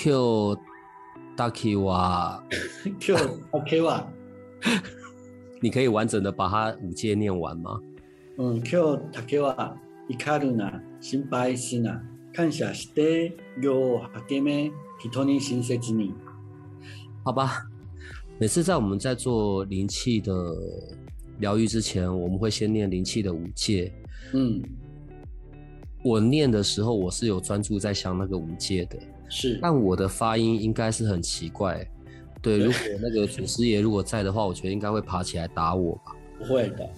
Q 大 K 哇 Q OK 哇，你可以完整的把它五阶念完吗？嗯，Q 大 K 哇，イカルナ心配しな感謝してよ励め人に親切に。好吧，每次在我们在做灵气的疗愈之前，我们会先念灵气的五戒。嗯，我念的时候，我是有专注在想那个五戒的。 是，但我的发音应该是很奇怪。对，如果那个祖师爷如果在的话，我觉得应该会爬起来打我吧。不会的。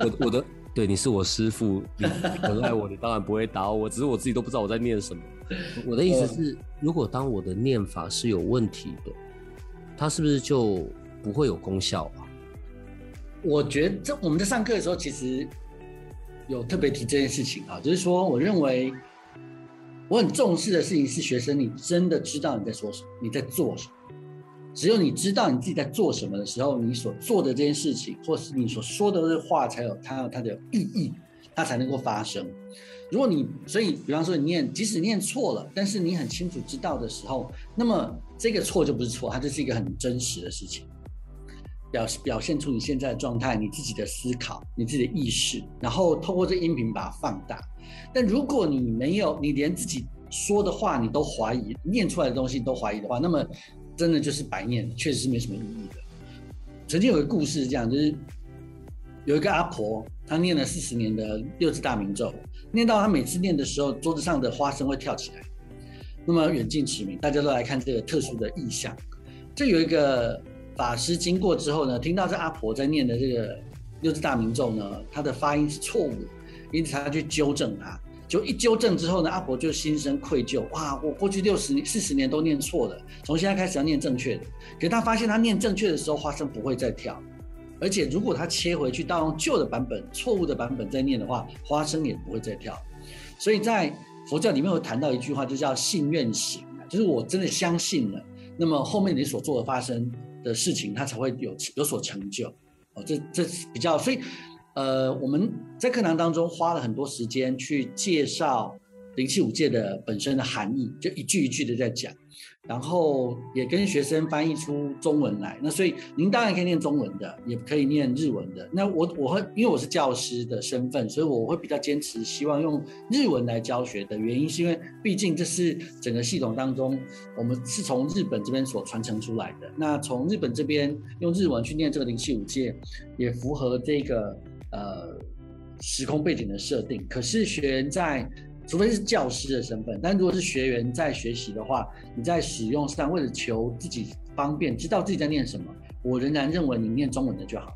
我我的对你是我师傅，你很爱我，你当然不会打我。只是我自己都不知道我在念什么。我的意思是，如果当我的念法是有问题的，它是不是就不会有功效啊？我觉得这我们在上课的时候其实有特别提这件事情啊，就是说我认为。我很重视的事情是，学生你真的知道你在说什么，你在做什么。只有你知道你自己在做什么的时候，你所做的这件事情，或是你所说的这话，才有它有它的意义，它才能够发生。如果你所以，比方说你念，即使念错了，但是你很清楚知道的时候，那么这个错就不是错，它就是一个很真实的事情，表表现出你现在的状态，你自己的思考，你自己的意识，然后透过这音频把它放大。但如果你没有，你连自己说的话你都怀疑，念出来的东西都怀疑的话，那么真的就是白念，确实是没什么意义的。曾经有个故事是这样，就是有一个阿婆，她念了四十年的六字大明咒，念到她每次念的时候，桌子上的花生会跳起来。那么远近驰名，大家都来看这个特殊的意象。这有一个法师经过之后呢，听到这阿婆在念的这个六字大明咒呢，她的发音是错误。因此他去纠正他，就一纠正之后呢，阿婆就心生愧疚。哇，我过去六十年、四十年都念错了，从现在开始要念正确的。可是他发现他念正确的时候，花生不会再跳，而且如果他切回去到用旧的版本、错误的版本再念的话，花生也不会再跳。所以在佛教里面会谈到一句话，就叫信愿行，就是我真的相信了，那么后面你所做的发生的事情，他才会有有所成就。哦，这这比较所以。呃，我们在课堂当中花了很多时间去介绍灵气五戒的本身的含义，就一句一句的在讲。然后也跟学生翻译出中文来，那所以您当然可以念中文的，也可以念日文的。那我我会因为我是教师的身份，所以我会比较坚持希望用日文来教学的原因，是因为毕竟这是整个系统当中我们是从日本这边所传承出来的。那从日本这边用日文去念这个灵气五戒，也符合这个呃时空背景的设定。可是学员在除非是教师的身份，但如果是学员在学习的话，你在使用上为了求自己方便，知道自己在念什么，我仍然认为你念中文的就好。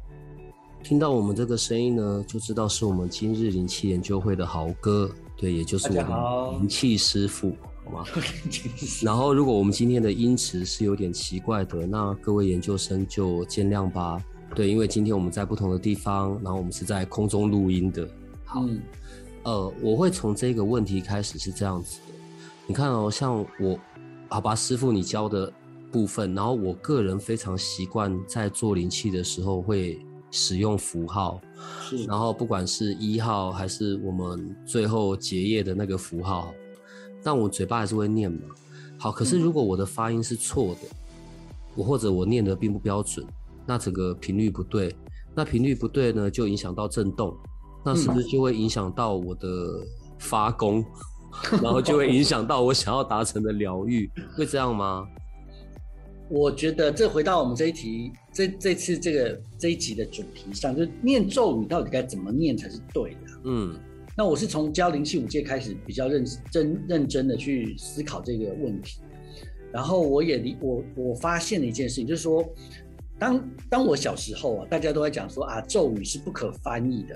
听到我们这个声音呢，就知道是我们今日灵气研究会的豪哥，对，也就是我们灵气师傅，好吗？然后，如果我们今天的音质是有点奇怪的，那各位研究生就见谅吧。对，因为今天我们在不同的地方，然后我们是在空中录音的。好。呃，我会从这个问题开始是这样子的，你看哦，像我，好吧，师傅你教的部分，然后我个人非常习惯在做灵气的时候会使用符号，是，然后不管是一号还是我们最后结业的那个符号，但我嘴巴还是会念嘛。好，可是如果我的发音是错的，我或者我念的并不标准，那整个频率不对，那频率不对呢，就影响到震动。那是不是就会影响到我的发功，然后就会影响到我想要达成的疗愈，会这样吗？我觉得这回到我们这一题，这这次这个这一集的主题上，就念咒语到底该怎么念才是对的？嗯，那我是从教灵气五戒开始，比较认真认真的去思考这个问题，然后我也理我我发现了一件事情，就是说，当当我小时候啊，大家都在讲说啊，咒语是不可翻译的。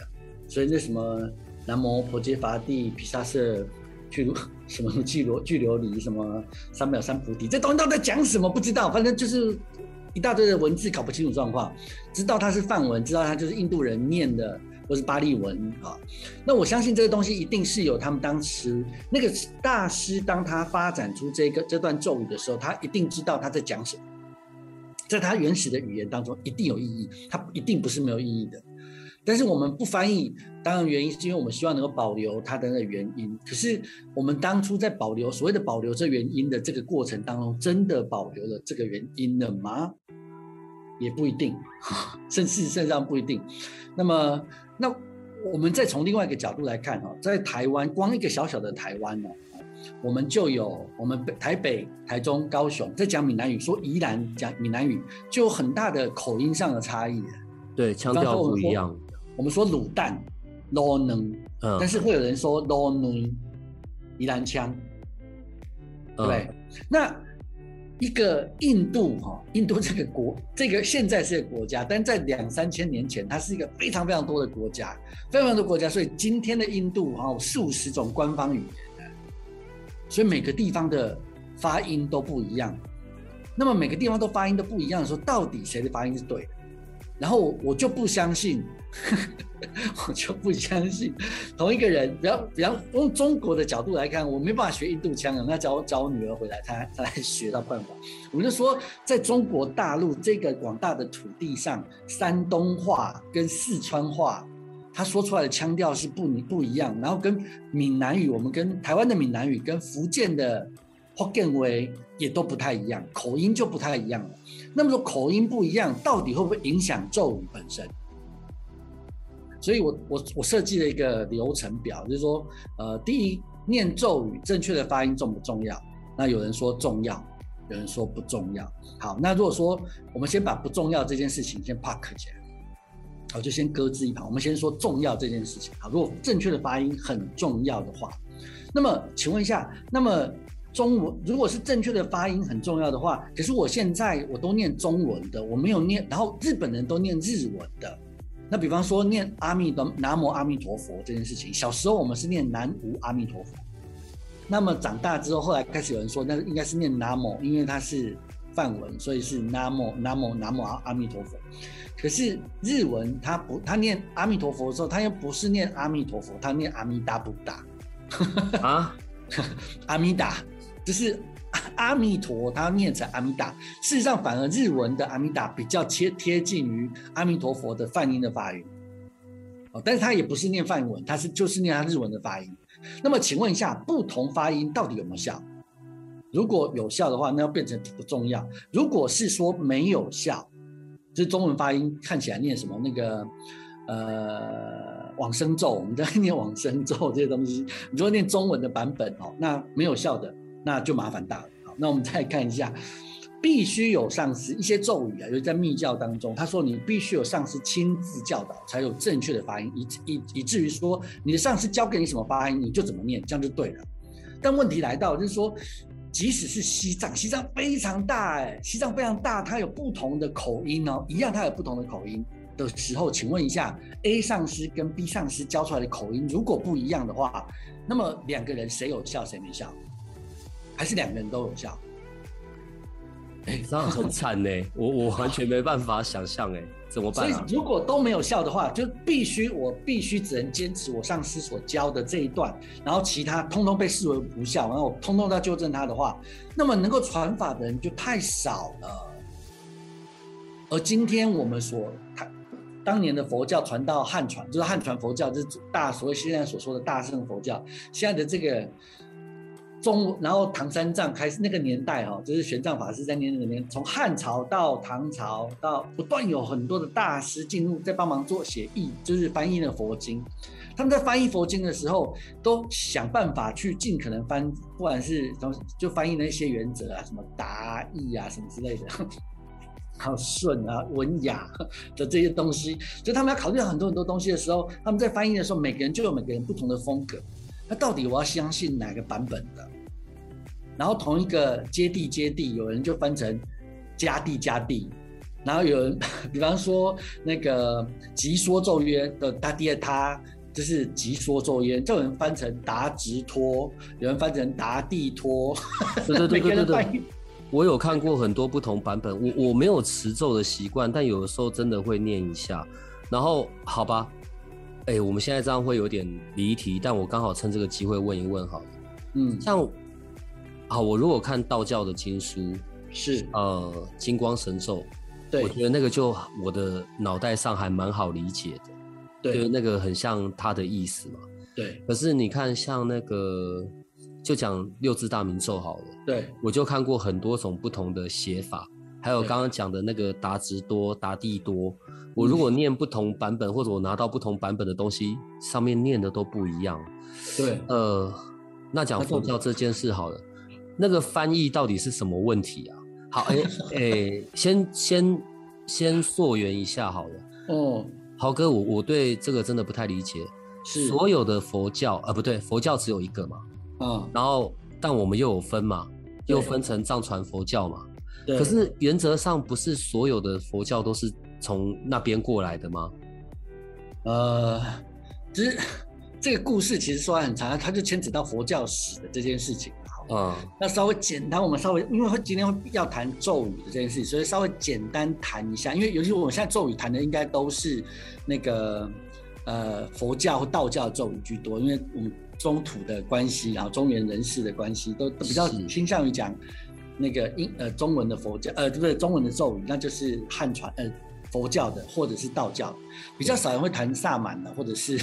所以那什么南摩婆揭伐帝毗沙舍去什么巨罗巨琉璃什么三藐三菩提，这东西都在讲什么？不知道，反正就是一大堆的文字，搞不清楚状况。知道它是梵文，知道它就是印度人念的，或是巴利文啊。那我相信这个东西一定是有他们当时那个大师，当他发展出这个这段咒语的时候，他一定知道他在讲什么，在他原始的语言当中一定有意义，它一定不是没有意义的。但是我们不翻译，当然原因是因为我们希望能够保留它的那个原因。可是我们当初在保留所谓的保留这原因的这个过程当中，真的保留了这个原因了吗？也不一定，甚至事实上不一定。那么，那我们再从另外一个角度来看哈，在台湾，光一个小小的台湾呢，我们就有我们台北、台中、高雄在讲闽南语，说宜兰讲闽南语，就有很大的口音上的差异。对，腔调不一样。我们说卤蛋，lo 能，但是会有人说 lo 能，宜兰腔，对不对？那一个印度哈，印度这个国，这个现在是个国家，但在两三千年前，它是一个非常非常多的国家，非常多国家，所以今天的印度哈，数十种官方语言，所以每个地方的发音都不一样。那么每个地方都发音都不一样的时候，到底谁的发音是对的？然后我就不相信，我就不相信同一个人，比方比方用中国的角度来看，我没办法学印度腔啊，那找找我女儿回来，她她来学到办法。我们就说，在中国大陆这个广大的土地上，山东话跟四川话，他说出来的腔调是不不一样，然后跟闽南语，我们跟台湾的闽南语跟福建的。或更为也都不太一样，口音就不太一样了。那么说口音不一样，到底会不会影响咒语本身？所以我我我设计了一个流程表，就是说，呃，第一，念咒语正确的发音重不重要？那有人说重要，有人说不重要。好，那如果说我们先把不重要这件事情先 park 起来，好，就先搁置一旁。我们先说重要这件事情。好，如果正确的发音很重要的话，那么请问一下，那么。中文如果是正确的发音很重要的话，可是我现在我都念中文的，我没有念，然后日本人都念日文的。那比方说念阿弥陀南无阿弥陀佛这件事情，小时候我们是念南无阿弥陀佛。那么长大之后，后来开始有人说，那应该是念南无，因为它是梵文，所以是南无南无南无阿阿弥陀佛。可是日文它不，它念阿弥陀佛的时候，它又不是念阿弥陀佛，它念阿弥达不达啊，阿弥达。就是阿弥陀，它念成阿弥达。事实上，反而日文的阿弥达比较贴贴近于阿弥陀佛的梵音的发音。哦，但是它也不是念梵文，它是就是念它日文的发音。那么，请问一下，不同发音到底有没有效？如果有效的话，那要变成不重要；如果是说没有效，就是中文发音看起来念什么那个呃往生咒，我们在 念往生咒这些东西，你说念中文的版本哦，那没有效的。那就麻烦大了。好，那我们再看一下，必须有上司一些咒语啊，尤其在密教当中，他说你必须有上司亲自教导，才有正确的发音，以以以至于说你的上司教给你什么发音，你就怎么念，这样就对了。但问题来到就是说，即使是西藏，西藏非常大哎，西藏非常大，它有不同的口音哦，一样它有不同的口音的时候，请问一下，A 上司跟 B 上司教出来的口音如果不一样的话，那么两个人谁有效谁没效？还是两个人都有效，哎，这样很惨呢，我我完全没办法想象，哎，怎么办？所以如果都没有效的话，就必须我必须只能坚持我上司所教的这一段，然后其他通通被视为无效，然后通通要纠正他的话，那么能够传法的人就太少了。而今天我们所谈当年的佛教传到汉传，就是汉传佛教，就是大所谓现在所说的大乘佛教，现在的这个。中，然后唐三藏开始那个年代哈，就是玄奘法师在念那个年，从汉朝到唐朝，到不断有很多的大师进入，在帮忙做写译，就是翻译的佛经。他们在翻译佛经的时候，都想办法去尽可能翻，不管是就翻译那些原则啊，什么达意啊，什么之类的，好顺啊，文雅的这些东西，就他们要考虑很多很多东西的时候，他们在翻译的时候，每个人就有每个人不同的风格。那到底我要相信哪个版本的？然后同一个接地接地，有人就翻成加地加地，然后有人，比方说那个急说咒约的他爹他就是急说咒曰，就有人翻成达直托，有人翻成达地托，对对对 对对对。我有看过很多不同版本，我我没有持咒的习惯，但有的时候真的会念一下。然后好吧，哎、我们现在这样会有点离题，但我刚好趁这个机会问一问好了。嗯，像好，我如果看道教的经书，是呃，金光神咒，对我觉得那个就我的脑袋上还蛮好理解的，就是对那个很像它的意思嘛。对可是你看，像那个就讲六字大明咒好了。对我就看过很多种不同的写法，还有对刚刚讲的那个达值多、达地多。我如果念不同版本，或者我拿到不同版本的东西，上面念的都不一样。对，呃，那讲佛教这件事好了，那个翻译到底是什么问题啊？好，哎、哎、先先先溯源一下好了。哦，豪哥，我我对这个真的不太理解。是所有的佛教，呃，不对，佛教只有一个嘛。嗯，然后，但我们又有分嘛，又分成藏传佛教嘛。对可是原则上不是所有的佛教都是从那边过来的吗？呃，其实这个故事其实说来很长，它就牵扯到佛教史的这件事情。好，嗯，那稍微简单，我们稍微因为会今天会要谈咒语的这件事情，所以稍微简单谈一下。因为尤其我们现在咒语谈的应该都是那个呃佛教或道教的咒语居多，因为我们中土的关系，然后中原人士的关系，都都比较是倾向于讲那个英呃中文的佛教呃对不对？中文的咒语，那就是汉传呃佛教的或者是道教，比较少人会谈萨满的，或者是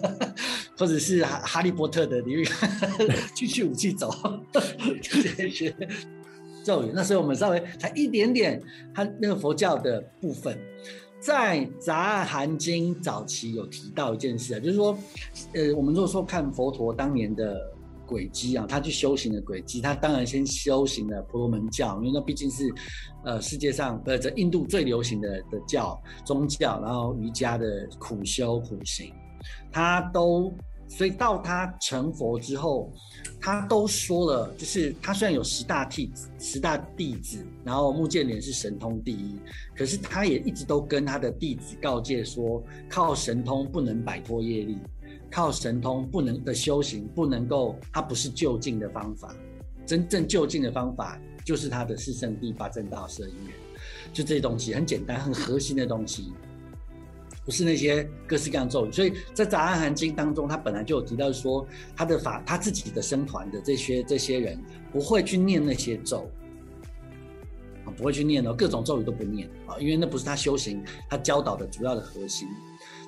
或者是哈哈利波特的领域，去去武器走这些咒语。那所以我们稍微谈一点点他那个佛教的部分。在《杂案含经》早期有提到一件事啊，就是说，呃，我们如果说看佛陀当年的轨迹啊，他去修行的轨迹，他当然先修行了婆罗门教，因为那毕竟是呃世界上呃这印度最流行的的教宗教，然后瑜伽的苦修苦行，他都所以到他成佛之后，他都说了，就是他虽然有十大弟子，十大弟子，然后目犍连是神通第一，可是他也一直都跟他的弟子告诫说，靠神通不能摆脱业力，靠神通不能的修行不能够，它不是就近的方法，真正就近的方法就是他的四圣地、八正道、十二因缘，就这些东西很简单、很核心的东西。不是那些各式各样的咒语，所以在《杂案含经》当中，他本来就有提到说，他的法他自己的僧团的这些这些人不会去念那些咒，不会去念哦，各种咒语都不念。啊，因为那不是他修行他教导的主要的核心。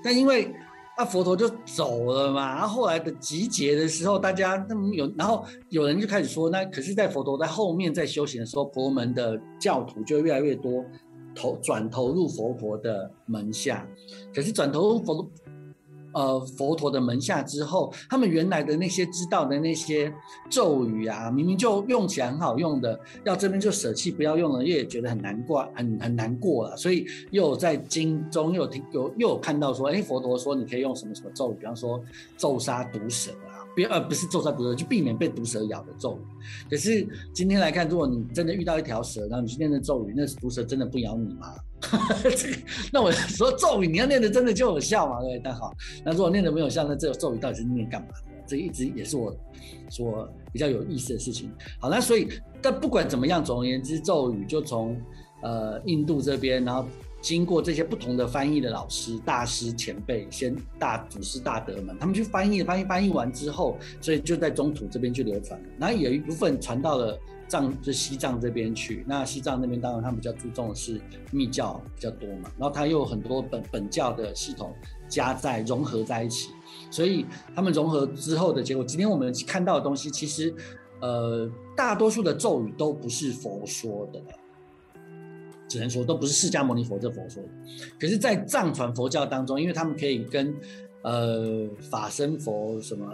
但因为那佛陀就走了嘛，然后后来的集结的时候，大家那么有，然后有人就开始说，那可是，在佛陀在后面在修行的时候，佛门的教徒就越来越多。投转投入佛陀的门下，可是转投入佛呃佛陀的门下之后，他们原来的那些知道的那些咒语啊，明明就用起来很好用的，要这边就舍弃不要用了，也觉得很难过，很很难过了。所以又在经中又听有又有看到说，哎，佛陀说你可以用什么什么咒语，比方说咒杀毒蛇，不要呃不是咒杀毒蛇，就避免被毒蛇咬的咒语。可是今天来看，如果你真的遇到一条蛇，然后你去念的咒语，那毒蛇真的不咬你吗？这，那我说咒语你要念的真的就有效嘛？对，但好，那如果念的没有效，那这个咒语到底是念干嘛的？这一直也是我说比较有意思的事情。好，那所以但不管怎么样，总而言之，咒语就从呃印度这边，然后经过这些不同的翻译的老师、大师、前辈、先大祖师大德们，他们去翻译、翻译、翻译完之后，所以就在中土这边去流传。然后有一部分传到了藏，就西藏这边去。那西藏那边当然他们比较注重的是密教比较多嘛，然后它又有很多本本教的系统加在融合在一起，所以他们融合之后的结果，今天我们看到的东西，其实呃大多数的咒语都不是佛说的。只能说都不是释迦牟尼佛这佛说的，可是，在藏传佛教当中，因为他们可以跟呃法身佛什么，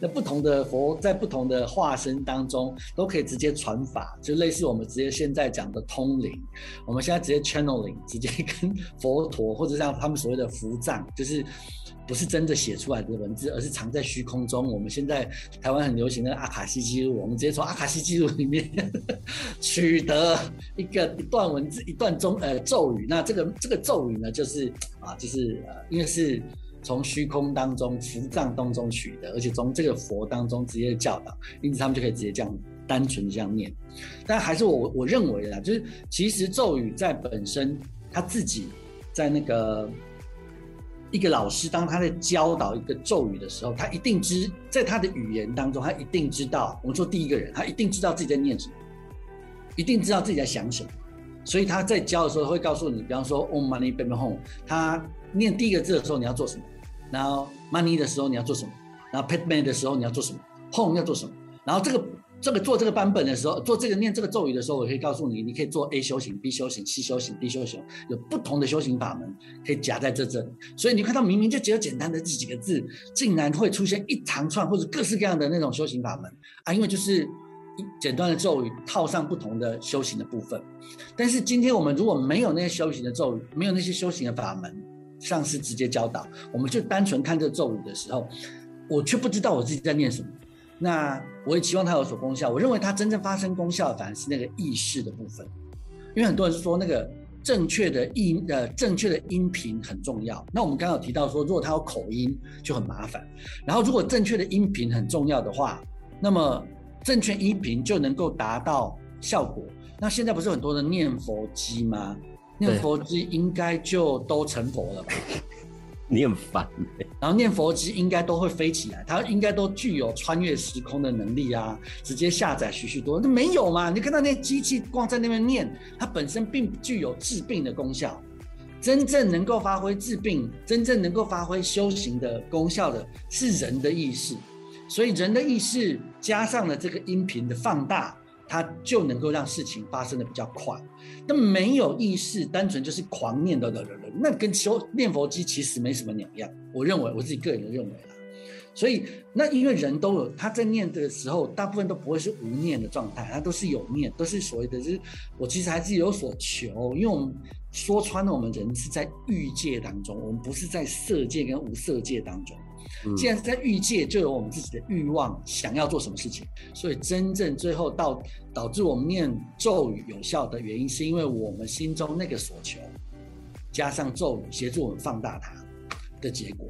那不同的佛在不同的化身当中都可以直接传法，就类似我们直接现在讲的通灵，我们现在直接 channeling，直接跟佛陀或者像他们所谓的佛藏，就是。不是真的写出来的文字，而是藏在虚空中。我们现在台湾很流行的阿卡西记录，我们直接从阿卡西记录里面 取得一个一段文字、一段中呃咒语。那这个这个咒语呢，就是啊，就是呃，因为是从虚空当中、伏藏当中取得，而且从这个佛当中直接教导，因此他们就可以直接这样单纯这样念。但还是我我认为啦，就是其实咒语在本身他自己在那个一个老师当他在教导一个咒语的时候，他一定知在他的语言当中，他一定知道，我们说第一个人，他一定知道自己在念什么，一定知道自己在想什么。所以他在教的时候会告诉你，比方说 Om Mani Padme Hum，他念第一个字的时候你要做什么，然后 money 的时候你要做什么，然后 Padme 的时候你要做什么？home 要做什么，然后这个这个做这个版本的时候，做这个念这个咒语的时候，我可以告诉你，你可以做 A 修行、B 修行、C 修行、D 修行，有不同的修行法门可以夹在这这里。所以你看到明明就只有简单的这几个字，竟然会出现一长串或者各式各样的那种修行法门啊，因为就是。简单的咒语套上不同的修行的部分，但是今天我们如果没有那些修行的咒语，没有那些修行的法门，上师直接教导，我们就单纯看这咒语的时候，我却不知道我自己在念什么。那我也期望它有所功效。我认为它真正发生功效，反而是那个意识的部分，因为很多人是说那个正确的音呃正确的音频很重要。那我们刚刚有提到说，如果它有口音就很麻烦。然后如果正确的音频很重要的话，那么正确音频就能够达到效果。那现在不是很多的念佛机吗？念佛机应该就都成佛了吧？你很烦。然后念佛机应该都会飞起来，它应该都具有穿越时空的能力啊！直接下载许许多，那没有嘛？你看到那机器光在那边念，它本身并不具有治病的功效。真正能够发挥治病、真正能够发挥修行的功效的是人的意识。所以人的意识加上了这个音频的放大，它就能够让事情发生的比较快。那没有意识，单纯就是狂念的人，那跟修念佛机其实没什么两样。我认为我自己个人的认为啦。所以那因为人都有他在念的时候，大部分都不会是无念的状态，他都是有念，都是所谓的就是我其实还是有所求。因为我们说穿了，我们人是在欲界当中，我们不是在色界跟无色界当中。既然在欲界，就有我们自己的欲望，想要做什么事情，所以真正最后到导致我们念咒语有效的原因，是因为我们心中那个所求，加上咒语协助我们放大它的结果。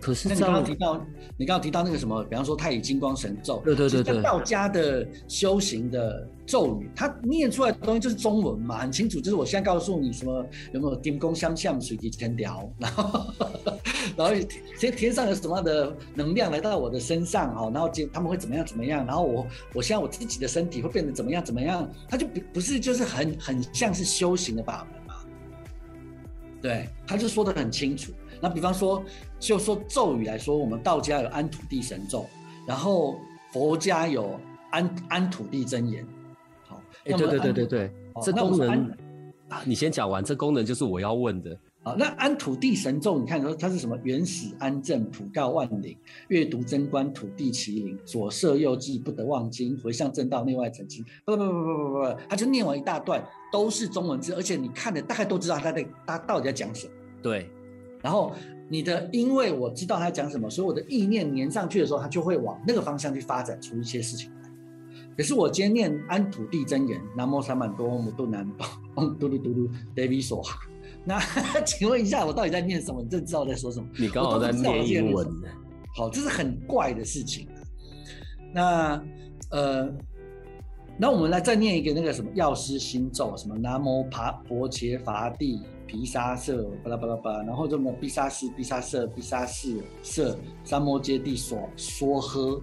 可是你刚刚提到，你刚刚提到那个什么，比方说太乙金光神咒，对对对对，道家的修行的咒语，它念出来的东西就是中文嘛，很清楚。就是我现在告诉你什么有没有金光相向、水滴千条，然后然后天天上有什么样的能量来到我的身上哦，然后就他们会怎么样怎么样，然后我我现在我自己的身体会变得怎么样怎么样，它就不不是就是很很像是修行的法门嘛，对，他就说的很清楚。那比方说，就说咒语来说，我们道家有安土地神咒，然后佛家有安安土地真言。好，哎，对对对对对，这功能，你先讲完，这功能就是我要问的。好，那安土地神咒，你看说它是什么？原始安正普告万灵，阅读贞观土地麒麟，左摄右记不得忘经，回向正道内外澄清。不不不不不不不，他就念完一大段，都是中文字，而且你看的大概都知道他在他到底在讲什么。对。然后你的，因为我知道他讲什么，所以我的意念粘上去的时候，他就会往那个方向去发展出一些事情来。可是我今天念安土地真言，南无三满多姆多南咚嘟嘟嘟嘟，David 说，那请问一下，我到底在念什么？你真知道在说什么？你刚好在念英文。好，这是很怪的事情。那呃，那我们来再念一个那个什么药师心咒，什么南无爬婆伽伐帝。毗沙舍巴拉巴拉巴，然后这么毗沙斯、毗沙舍、毗沙士舍三摩揭谛所说呵。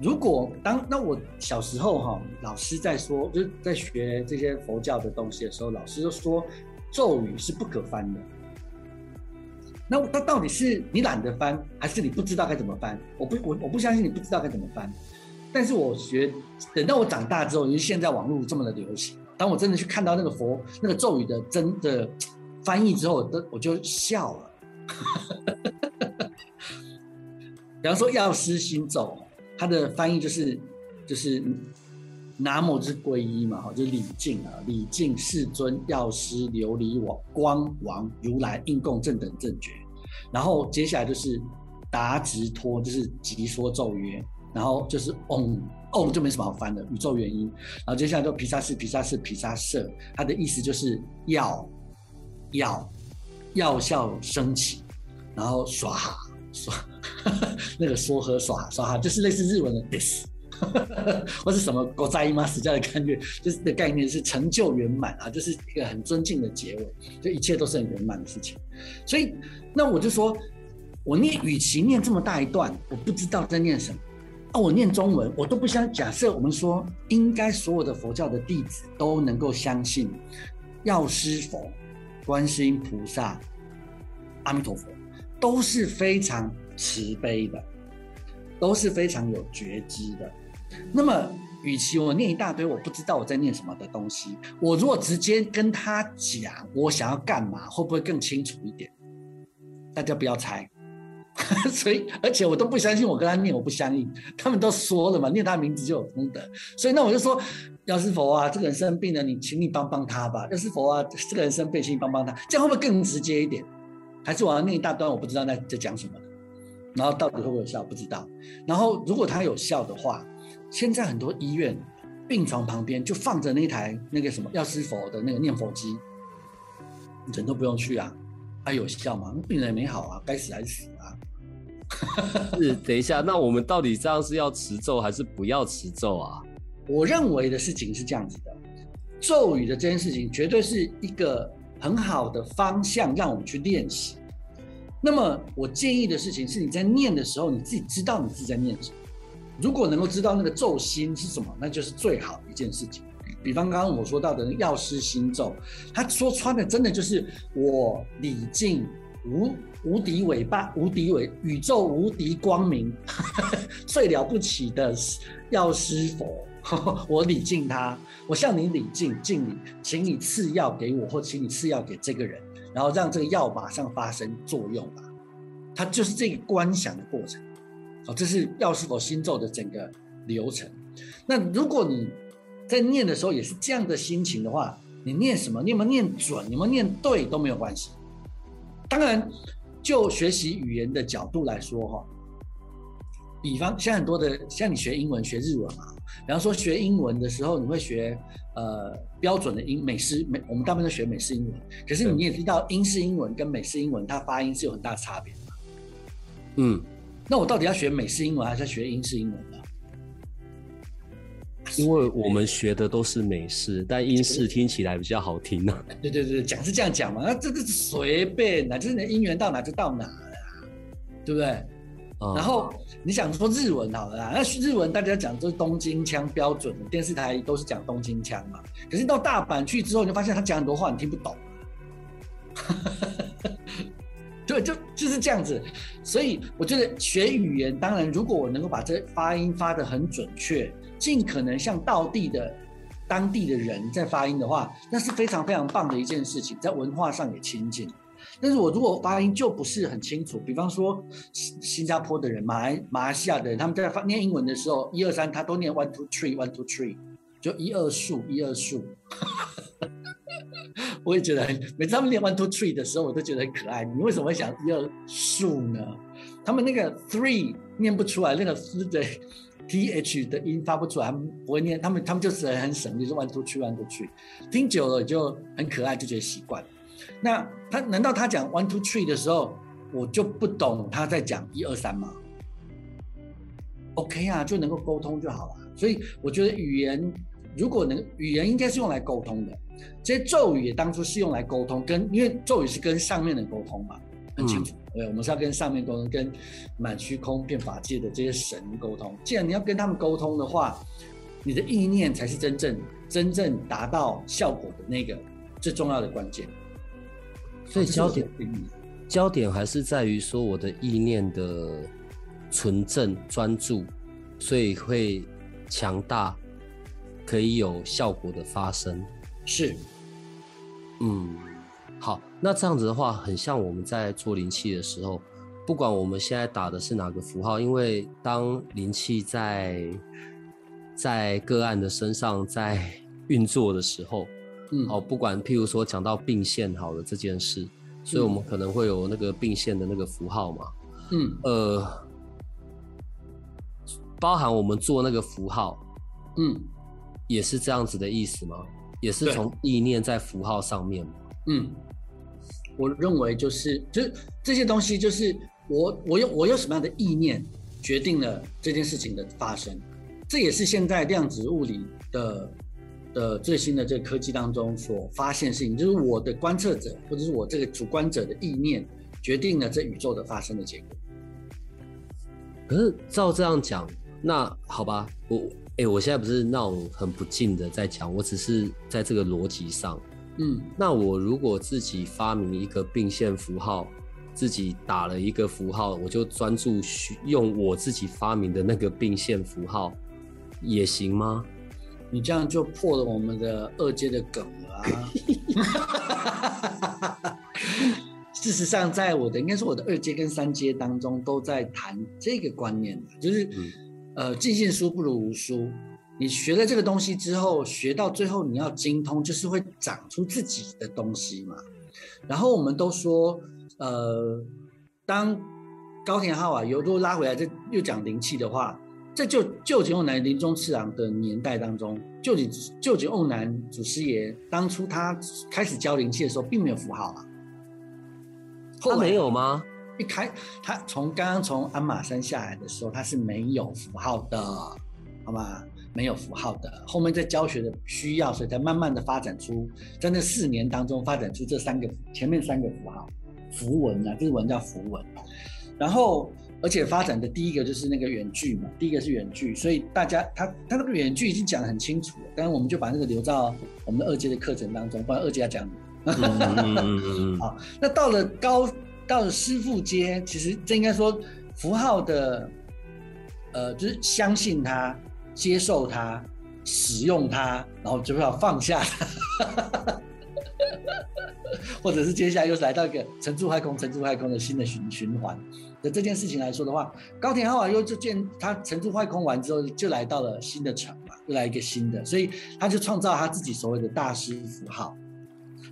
如果当那我小时候哈，老师在说，就是在学这些佛教的东西的时候，老师就说咒语是不可翻的。那那到底是你懒得翻，还是你不知道该怎么翻？我不我我不相信你不知道该怎么翻。但是我学等到我长大之后，因为现在网络这么的流行，当我真的去看到那个佛那个咒语的真的。翻译之后，都我就笑了。比方说《药师心咒》，它的翻译就是就是南无之皈依嘛，哈，就是礼敬啊，礼敬世尊、药师、琉璃王、光王、如来、应供正等正觉。然后接下来就是达直托，就是即说咒曰。然后就是嗡嗡就没什么好翻的，宇宙原因。然后接下来就皮萨士、皮萨士、皮萨舍，它的意思就是要。药药效升起，然后耍哈耍 那个说和耍耍哈，就是类似日文的 this，或是什么国在姨妈？死掉的感觉，就是的概念是成就圆满啊，就是一个很尊敬的结尾，就一切都是很圆满的事情。所以那我就说，我念与其念这么大一段，我不知道在念什么。啊，我念中文，我都不相。假设我们说，应该所有的佛教的弟子都能够相信，药师佛、观世音菩萨、阿弥陀佛都是非常慈悲的，都是非常有觉知的。那么，与其我念一大堆我不知道我在念什么的东西，我如果直接跟他讲我想要干嘛，会不会更清楚一点？大家不要猜。所以，而且我都不相信，我跟他念，我不相信。他们都说了嘛，念他名字就有功德。所以，那我就说，药师佛啊，这个人生病了，你请你帮帮他吧。药师佛啊，这个人生病，请你帮帮他，这样会不会更直接一点？还是我要念一大段，我不知道在在讲什么然后到底会不会有效，不知道。然后，如果他有效的话，现在很多医院病床旁边就放着那台那个什么药师佛的那个念佛机，人都不用去啊，还有效吗？病人没好啊，该死还是死。是，等一下，那我们到底这样是要持咒还是不要持咒啊？我认为的事情是这样子的，咒语的这件事情绝对是一个很好的方向，让我们去练习。那么我建议的事情是，你在念的时候，你自己知道你自己在念什么。如果能够知道那个咒心是什么，那就是最好的一件事情。比方刚刚我说到的药师心咒，他说穿的真的就是我李靖无。无敌伟大，无敌伟宇宙无敌光明，最了不起的药师佛，我礼敬他，我向你礼敬敬礼，请你赐药给我，或请你赐药给这个人，然后让这个药马上发生作用吧。它就是这个观想的过程。好，这是药师佛心咒的整个流程。那如果你在念的时候也是这样的心情的话，你念什么？你有没有念准？有没有念对都没有关系。当然。就学习语言的角度来说，哈，比方像很多的，像你学英文、学日文嘛，比方说学英文的时候，你会学呃标准的英美式美，我们大部分都学美式英文，可是你也知道英式英文跟美式英文它发音是有很大差别的。嗯，那我到底要学美式英文还是要学英式英文呢？因为我们学的都是美式，但英式听起来比较好听呢。对对对，讲是这样讲嘛，那这个是随便的，就是你的姻缘到哪就到哪了，对不对？然后你想说日文好了啦，那日文大家讲都是东京腔标准的，电视台都是讲东京腔嘛。可是到大阪去之后，你就发现他讲很多话你听不懂。对，就就是这样子。所以我觉得学语言，当然如果我能够把这发音发的很准确。尽可能像道地的当地的人在发音的话，那是非常非常棒的一件事情，在文化上也亲近。但是我如果发音就不是很清楚，比方说新新加坡的人、马来马来西亚的人，他们在发念英文的时候，一二三，他都念 one two three one two three，就一二数一二数。我也觉得，每次他们念 one two three 的时候，我都觉得很可爱。你为什么会想一二数呢？他们那个 three 念不出来，那个 th 对。T H 的音发不出来，他们不会念，他们他们就是很省，就是 one two three one two three，听久了就很可爱，就觉得习惯。那他难道他讲 one two three 的时候，我就不懂他在讲一二三吗？OK 啊，就能够沟通就好了。所以我觉得语言如果能，语言应该是用来沟通的。这些咒语也当初是用来沟通，跟因为咒语是跟上面的沟通嘛，很清楚。对，我们是要跟上面沟通，跟满虚空变法界的这些神沟通。既然你要跟他们沟通的话，你的意念才是真正真正达到效果的那个最重要的关键。所以焦点焦点还是在于说我的意念的纯正专注，所以会强大，可以有效果的发生。是，嗯。好，那这样子的话，很像我们在做灵气的时候，不管我们现在打的是哪个符号，因为当灵气在在个案的身上在 运作的时候，嗯，好，不管譬如说讲到并线好了这件事，所以我们可能会有那个并线的那个符号嘛，嗯，呃，包含我们做那个符号，嗯，也是这样子的意思吗？也是从意念在符号上面吗？嗯。我认为就是就是这些东西，就是我我有我有什么样的意念，决定了这件事情的发生。这也是现在量子物理的的最新的这个科技当中所发现事情，就是我的观测者或者是我这个主观者的意念，决定了这宇宙的发生的结果。可是照这样讲，那好吧，我哎，我现在不是那种很不敬的在讲，我只是在这个逻辑上，嗯，那我如果自己发明一个并线符号，自己打了一个符号，我就专注用我自己发明的那个并线符号。也行吗？你这样就破了我们的二阶的梗了啊！事实上，在我的应该是我的二阶跟三阶当中，都在谈这个观念就是，呃，尽信书不如无书。你学了这个东西之后，学到最后你要精通，就是会长出自己的东西嘛。然后我们都说，呃，当高田浩啊，有如果拉回来，这又讲灵气的话。在旧旧井瓮南临终次郎的年代当中，旧井旧井瓮南祖师爷当初他开始教灵气的时候，并没有符号啊。他没有吗？一开他从刚刚从鞍马山下来的时候，他是没有符号的，好吗？没有符号的。后面在教学的需要，所以才慢慢的发展出，在那四年当中发展出这三个前面三个符号符文啊，日文叫符文，然后。而且发展的第一个就是那个远距嘛，第一个是远距，所以大家他他那个远距已经讲得很清楚了，但是我们就把那个留到我们的二阶的课程当中，不然二阶要讲。好，那到了高到了师傅阶，其实这应该说符号的，呃，就是相信他、接受它、使用它，然后就要放下它，或者是接下来又是来到一个沉住坏空、沉住坏空的新的循循环。的这件事情来说的话，高田浩瓦又就见他沉住坏空完之后，就来到了新的城嘛，又来一个新的，所以他就创造他自己所谓的大师符号。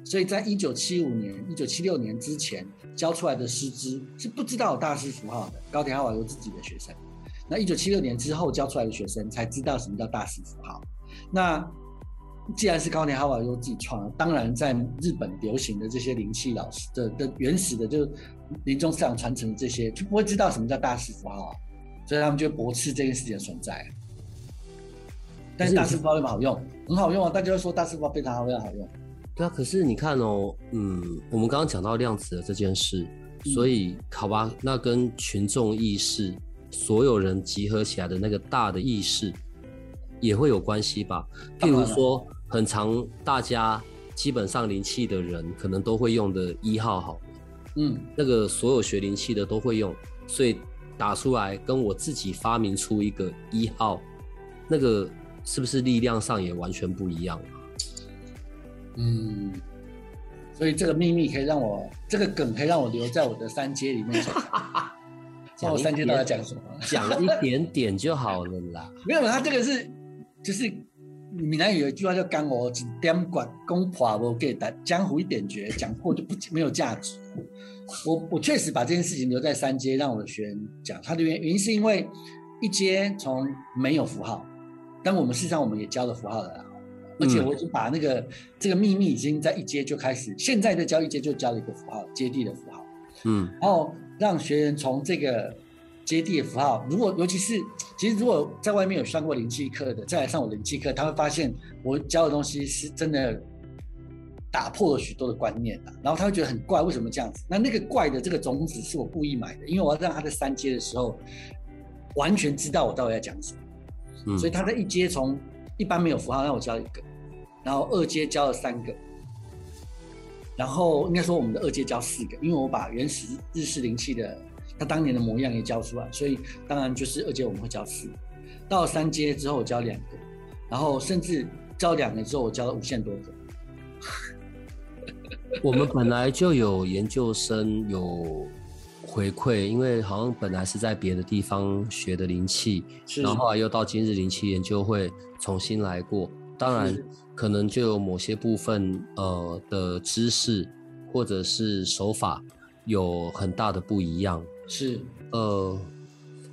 所以在一九七五年、一九七六年之前教出来的师资是不知道有大师符号的。高田浩瓦有自己的学生，那一九七六年之后教出来的学生才知道什么叫大师符号。那既然是高田哈瓦又自己创，当然在日本流行的这些灵气老师的的原始的，就临终思想传承的这些，就不会知道什么叫大师符号，所以他们就驳斥这件事情的存在。但是大师符号有好用，很好用啊！大家都说大师符号非常好用，好用。对啊，可是你看哦，嗯，我们刚刚讲到量子的这件事，所以好吧，那跟群众意识，所有人集合起来的那个大的意识，也会有关系吧？譬如说。很长，大家基本上灵气的人可能都会用的一号好，嗯，那个所有学灵气的都会用，所以打出来跟我自己发明出一个一号，那个是不是力量上也完全不一样？嗯，所以这个秘密可以让我，这个梗可以让我留在我的三阶里面讲。我三阶都要讲什么？讲一点点就好了啦。没有，他这个是就是。闽南语有一句话叫“干我只点管公婆我给但江湖一点绝，讲过就不没有价值。我我确实把这件事情留在三阶，让我的学员讲。他的原原因是因为一阶从没有符号，但我们事实上我们也教了符号的，而且我已经把那个这个秘密已经在一阶就开始，现在的教一阶就教了一个符号，接地的符号，嗯，然后让学员从这个。接地的符号，如果尤其是其实如果在外面有上过灵气课的，再来上我灵气课，他会发现我教的东西是真的打破了许多的观念啊，然后他会觉得很怪，为什么这样子？那那个怪的这个种子是我故意买的，因为我要让他在三阶的时候完全知道我到底在讲什么。所以他在一阶从一般没有符号让我教一个，然后二阶教了三个，然后应该说我们的二阶教四个，因为我把原始日式灵气的。它当年的模样也教出来，所以当然就是二阶我们会教四，到三阶之后我教两个，然后甚至教两个之后我教了无限多个。我们本来就有研究生有回馈，因为好像本来是在别的地方学的灵气，然后后来又到今日灵气研究会重新来过，当然可能就有某些部分呃的知识或者是手法有很大的不一样。是，呃，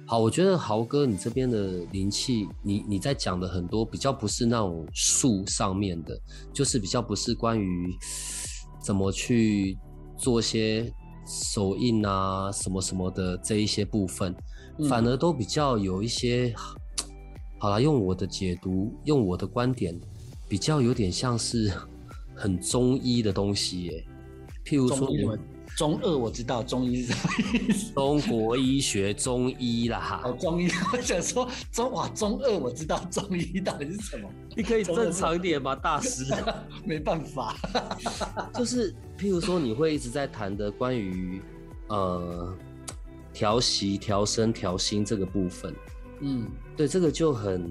好，我觉得豪哥，你这边的灵气，你你在讲的很多比较不是那种术上面的，就是比较不是关于怎么去做些手印啊什么什么的这一些部分，反而都比较有一些，好了，用我的解读，用我的观点，比较有点像是 很中医的东西耶，譬如说。中二我知道，中医是什么意思？中国医学中医啦。哦，中医，我想说中哇，中二我知道，中医到底是什么？你可以正常一点吗，大师？没办法，就是譬如说，你会一直在谈的关于呃调息、调身、调心这个部分。嗯，对，这个就很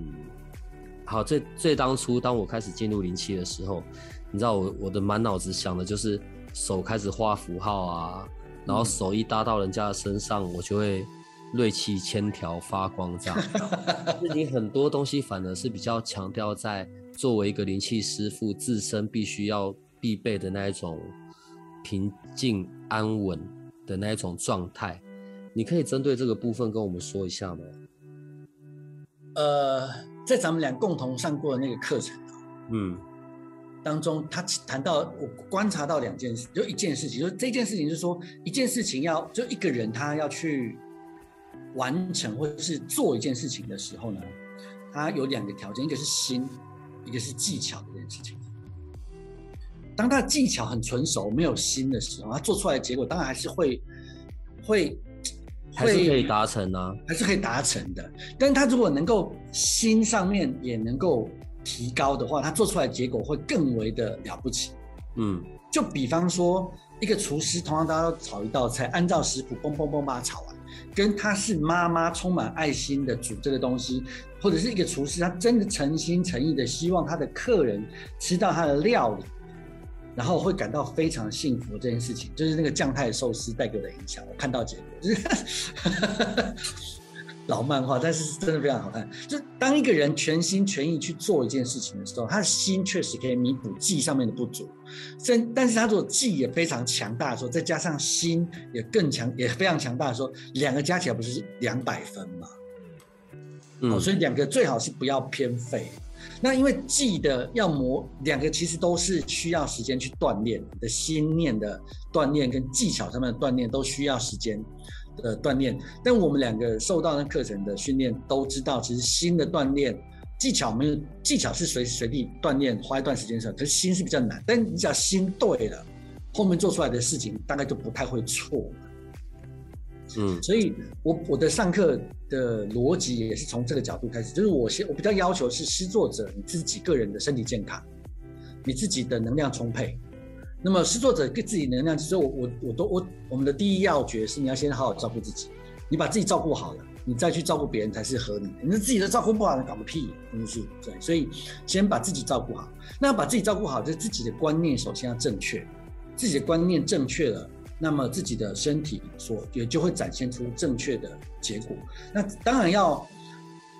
好。最最当初，当我开始进入灵气的时候，你知道我我的满脑子想的就是。手开始画符号啊，然后手一搭到人家的身上，我就会锐气千条发光这样。你很多东西反而是比较强调在作为一个灵气师傅自身必须要必备的那一种平静安稳的那一种状态。你可以针对这个部分跟我们说一下吗？呃，在咱们俩共同上过的那个课程，嗯。当中，他谈到我观察到两件事，就一件事情，就这件事情是说，一件事情要就一个人他要去完成或者是做一件事情的时候呢，他有两个条件，一个是心，一个是技巧这件事情。当他的技巧很纯熟，没有心的时候，他做出来的结果当然还是会会还是可以达成呢，还是可以达成的。但他如果能够心上面也能够。提高的话，他做出来的结果会更为的了不起。嗯，就比方说，一个厨师，同样大家都炒一道菜，按照食谱，嘣嘣嘣把它炒完，跟他是妈妈充满爱心的煮这个东西，或者是一个厨师，他真的诚心诚意的希望他的客人吃到他的料理，然后会感到非常幸福。这件事情就是那个酱太寿司带给我的影响，我看到结果就是。老漫画，但是真的非常好看。就当一个人全心全意去做一件事情的时候，他的心确实可以弥补技上面的不足。但但是他如果技也非常强大的时候，再加上心也更强，也非常强大的时候，两个加起来不是两百分吗？嗯，所以两个最好是不要偏废。那因为记的要磨，两个其实都是需要时间去锻炼的心念的锻炼跟技巧上面的锻炼都需要时间。的锻炼，但我们两个受到那课程的训练，都知道其实心的锻炼技巧没有技巧是随时随地锻炼，花一段时间上，可是心是比较难。但你只要心对了，后面做出来的事情大概就不太会错。嗯，所以我我的上课的逻辑也是从这个角度开始，就是我先我比较要求是施作者你自己个人的身体健康，你自己的能量充沛。那么，施作者给自己能量，其实我我我都我我们的第一要诀是，你要先好好照顾自己。你把自己照顾好了，你再去照顾别人才是合理的。你自己的照顾不好，你搞个屁，真的是对。所以，先把自己照顾好。那把自己照顾好，就是自己的观念首先要正确。自己的观念正确了，那么自己的身体所也就会展现出正确的结果。那当然要。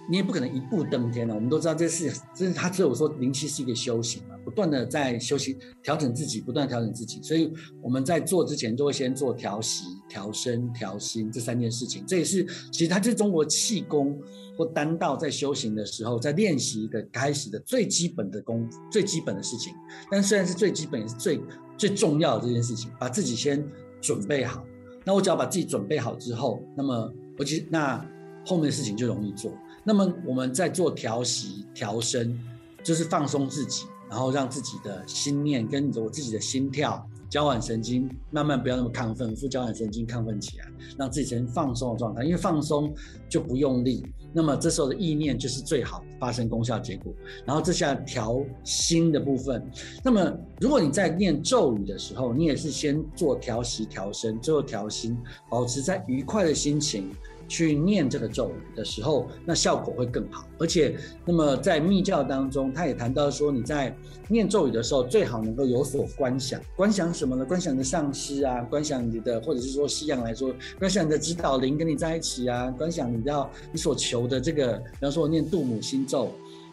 你也不可能一步登天了。我们都知道这是，这是他只有说灵气是一个修行嘛，不断的在修行，调整自己，不断调整自己。所以我们在做之前，都会先做调息、调身、调心这三件事情。这也是其实它就是中国气功或丹道在修行的时候，在练习的开始的最基本的功、最基本的事情。但虽然是最基本，也是最最重要的这件事情，把自己先准备好。那我只要把自己准备好之后，那么我其实那后面的事情就容易做。那么我们在做调息、调身，就是放松自己，然后让自己的心念跟着我自己的心跳、交感神经慢慢不要那么亢奋，副交感神经亢奋起来，让自己呈放松的状态。因为放松就不用力，那么这时候的意念就是最好发生功效结果。然后这下调心的部分，那么如果你在念咒语的时候，你也是先做调息、调身，最后调心，保持在愉快的心情。去念这个咒语的时候，那效果会更好。而且，那么在密教当中，他也谈到说，你在念咒语的时候，最好能够有所观想。观想什么呢？观想你的上师啊，观想你的，或者是说西洋来说，观想你的指导灵跟你在一起啊，观想你要你所求的这个。比方说，我念杜母心咒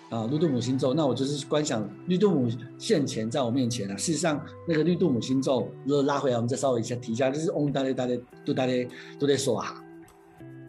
啊，绿度母心咒，那我就是观想绿度母现前在我面前啊。事实上，那个绿度母心咒，如果拉回来，我们再稍微一下提一下，就是嗡大咧大咧都大咧都在说哈。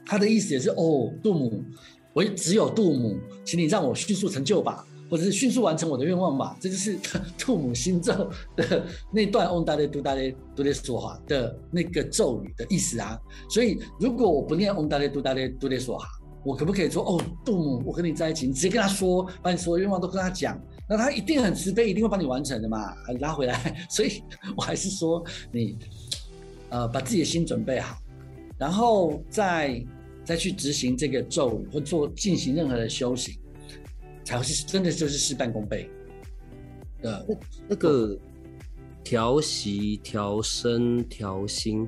他的意思也是哦，杜母，我只有杜母，请你让我迅速成就吧。或者是迅速完成我的愿望吧。这就是 杜母心咒的那段嗡达咧嘟达咧嘟咧说哈的那个咒语的意思啊。所以如果我不念嗡达咧嘟达咧嘟咧说哈，我可不可以说哦，杜母，我跟你在一起，你直接跟他说，把你所有愿望都跟他讲，那他一定很慈悲，一定会帮你完成的嘛，拉回来。所以我还是说你。呃，把自己的心准备好，然后再再去执行这个咒语或做进行任何的修行，才会是真的就是事半功倍。呃，那那个调息、调身、调心，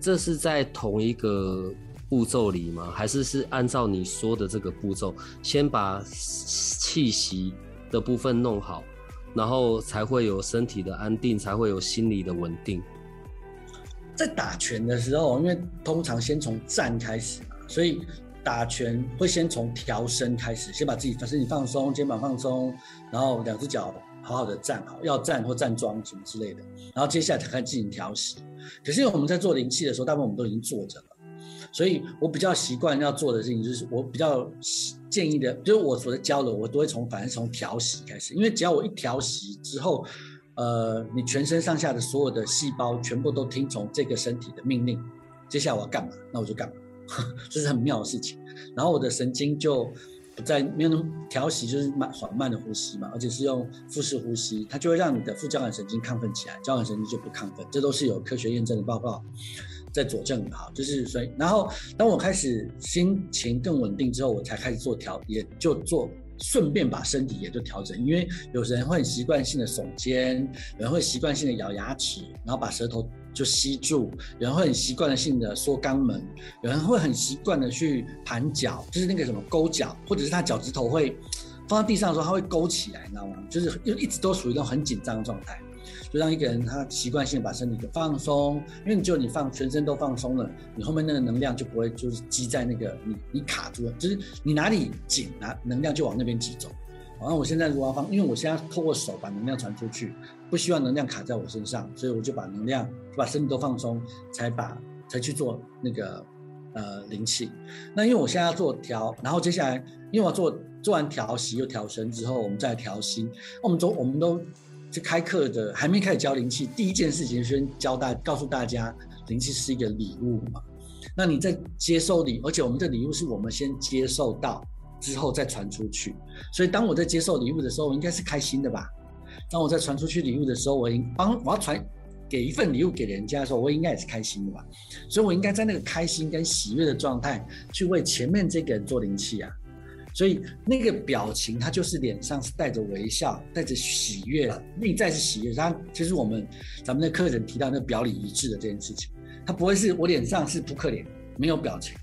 这是在同一个步骤里吗？还是是按照你说的这个步骤，先把气息的部分弄好，然后才会有身体的安定，才会有心理的稳定。在打拳的时候，因为通常先从站开始嘛，所以打拳会先从调身开始，先把自己身体放松，肩膀放松，然后两只脚好好的站好，要站或站桩什么之类的，然后接下来才开始进行调息。可是因为我们在做灵气的时候，大部分我们都已经坐着了，所以我比较习惯要做的事情就是，我比较建议的，就是我所教的，我都会从反正从调息开始，因为只要我一调息之后。呃，你全身上下的所有的细胞全部都听从这个身体的命令，接下来我要干嘛，那我就干嘛，这是很妙的事情。然后我的神经就不再没有那么调息，就是慢缓慢的呼吸嘛，而且是用腹式呼吸，它就会让你的副交感神经亢奋起来，交感神经就不亢奋，这都是有科学验证的报告在佐证的哈。就是所以，然后当我开始心情更稳定之后，我才开始做调，也就做。顺便把身体也就调整，因为有人会很习惯性的耸肩，有人会习惯性的咬牙齿，然后把舌头就吸住，有人会很习惯性的缩肛门，有人会很习惯的去盘脚，就是那个什么勾脚，或者是他脚趾头会放在地上的时候，他会勾起来，你知道吗？就是又一直都属于一种很紧张的状态。就让一个人他习惯性把身体给放松，因为你就你放全身都放松了，你后面那个能量就不会就是积在那个你你卡住了，就是你哪里紧啊，能量就往那边集中。然后我现在如果要放，因为我现在透过手把能量传出去，不希望能量卡在我身上，所以我就把能量把身体都放松，才把才去做那个呃灵气。那因为我现在要做调，然后接下来因为我做做完调息又调神之后，我们再调心，我们都我们都。就开课的还没开始教灵气，第一件事情先教大，告诉大家灵气是一个礼物嘛。那你在接受礼，而且我们的礼物是我们先接受到之后再传出去。所以当我在接受礼物的时候，我应该是开心的吧？当我在传出去礼物的时候，我应帮我要传给一份礼物给人家的时候，我应该也是开心的吧？所以我应该在那个开心跟喜悦的状态去为前面这个人做灵气啊。所以那个表情，他就是脸上是带着微笑，带着喜悦，内在是喜悦。他其实我们咱们的课程提到那表里一致的这件事情，他不会是我脸上是扑克脸，没有表情，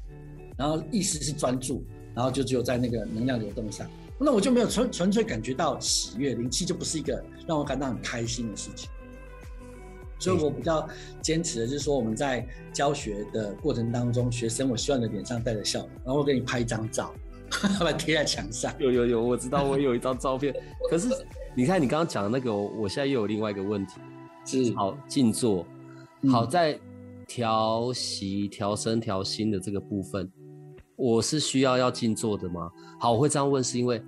然后意识是专注，然后就只有在那个能量流动上，那我就没有纯纯粹感觉到喜悦，灵气就不是一个让我感到很开心的事情。所以我比较坚持的就是说，我们在教学的过程当中，学生我希望你的脸上带着笑，然后我给你拍一张照。把它贴在墙上。有有有，我知道我有一张照片。可是你看，你刚刚讲的那个，我现在又有另外一个问题。是好静坐，好在调息、调身、调心的这个部分，我是需要要静坐的吗？好，我会这样问，是因为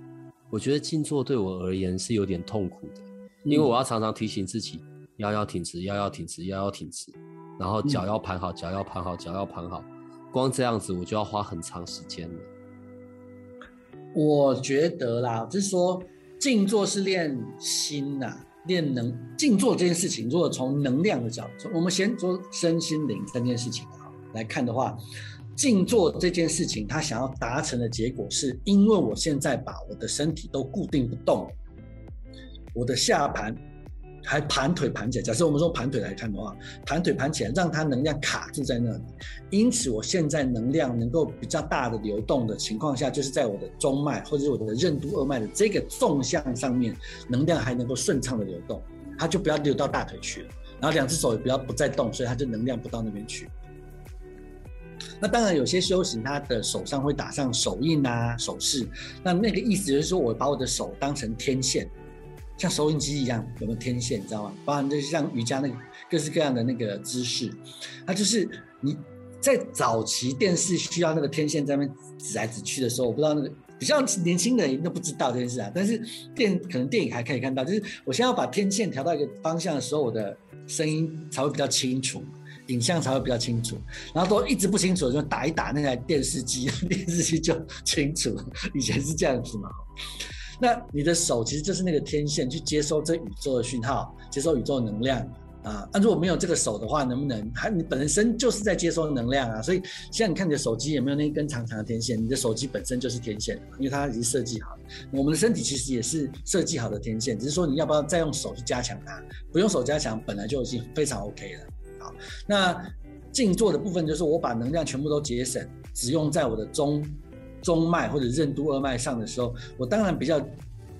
我觉得静坐对我而言是有点痛苦的，因为我要常常提醒自己腰要挺直，腰要挺直，腰要挺直，然后脚要盘好，脚要盘好，脚要盘好。光这样子，我就要花很长时间了。我觉得啦，就是说静坐是练心呐，练能。静坐这件事情，如果从能量的角度，我们先说身心灵三件事情啊来看的话，静坐这件事情，它想要达成的结果，是因为我现在把我的身体都固定不动，我的下盘。还盘腿盘起来。假设我们说盘腿来看的话，盘腿盘起来，让它能量卡住在那里。因此，我现在能量能够比较大的流动的情况下，就是在我的中脉或者是我的任督二脉的这个纵向上面，能量还能够顺畅的流动，它就不要流到大腿去了。然后两只手也不要不再动，所以它就能量不到那边去。那当然，有些修行，他的手上会打上手印啊、手势，那那个意思就是说我把我的手当成天线。像收音机一样，有没有天线？你知道吗？包含就是像瑜伽那个各式各样的那个姿势，它就是你在早期电视需要那个天线在那边指来指去的时候，我不知道那个比较年轻的人都不知道这件事啊，但是电可能电影还可以看到，就是我现在要把天线调到一个方向的时候，我的声音才会比较清楚，影像才会比较清楚。然后都一直不清楚，就打一打那台电视机，电视机就清楚。以前是这样子嘛。那你的手其实就是那个天线，去接收这宇宙的讯号，接收宇宙能量。啊，那如果没有这个手的话，能不能？还你本身就是在接收能量啊，所以现在你看你的手机有没有那一根长长的天线？你的手机本身就是天线，因为它已经设计好了。我们的身体其实也是设计好的天线，只是说你要不要再用手去加强它？不用手加强，本来就已经非常 OK 了。好，那静坐的部分就是我把能量全部都节省，只用在我的中中脉或者任督二脉上的时候，我当然比较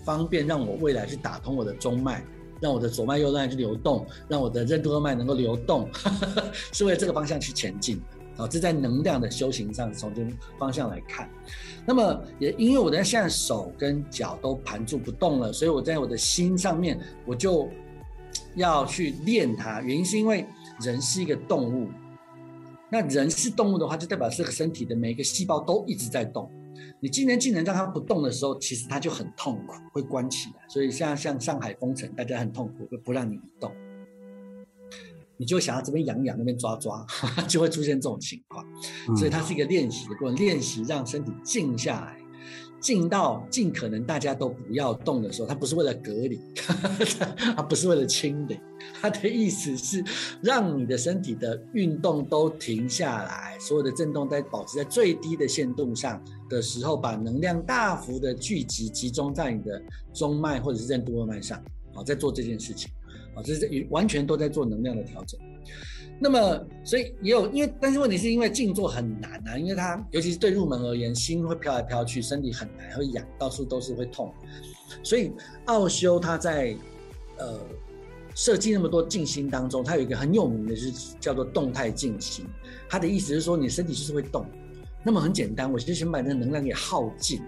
方便，让我未来去打通我的中脉。让我的左脉右脉去流动，让我的任督二脉能够流动，是为了这个方向去前进。啊，这在能量的修行上从这方向来看。那么也因为我的现在手跟脚都盘住不动了，所以我在我的心上面我就要去练它。原因是因为人是一个动物，那人是动物的话，就代表这个身体的每一个细胞都一直在动。你既然竟然让它不动的时候，其实它就很痛苦，会关起来。所以像像上海封城，大家很痛苦，不让你移动，你就想要这边痒痒，那边抓抓，就会出现这种情况。所以它是一个练习的过程，练习让身体静下来。静到尽可能大家都不要动的时候，它不是为了隔离，它不是为了清理，它的意思是让你的身体的运动都停下来，所有的震动在保持在最低的限度上的时候，把能量大幅的聚集集中在你的中脉或者是任督二脉上，好，在做这件事情，好，这是完全都在做能量的调整。那么，所以也有因为，但是问题是因为静坐很难啊，因为它尤其是对入门而言，心会飘来飘去，身体很难会痒，到处都是会痛。所以奥修他在呃设计那么多静心当中，它有一个很有名的是叫做动态静心。它的意思是说，你身体就是会动。那么很简单，我就先把那个能量给耗尽。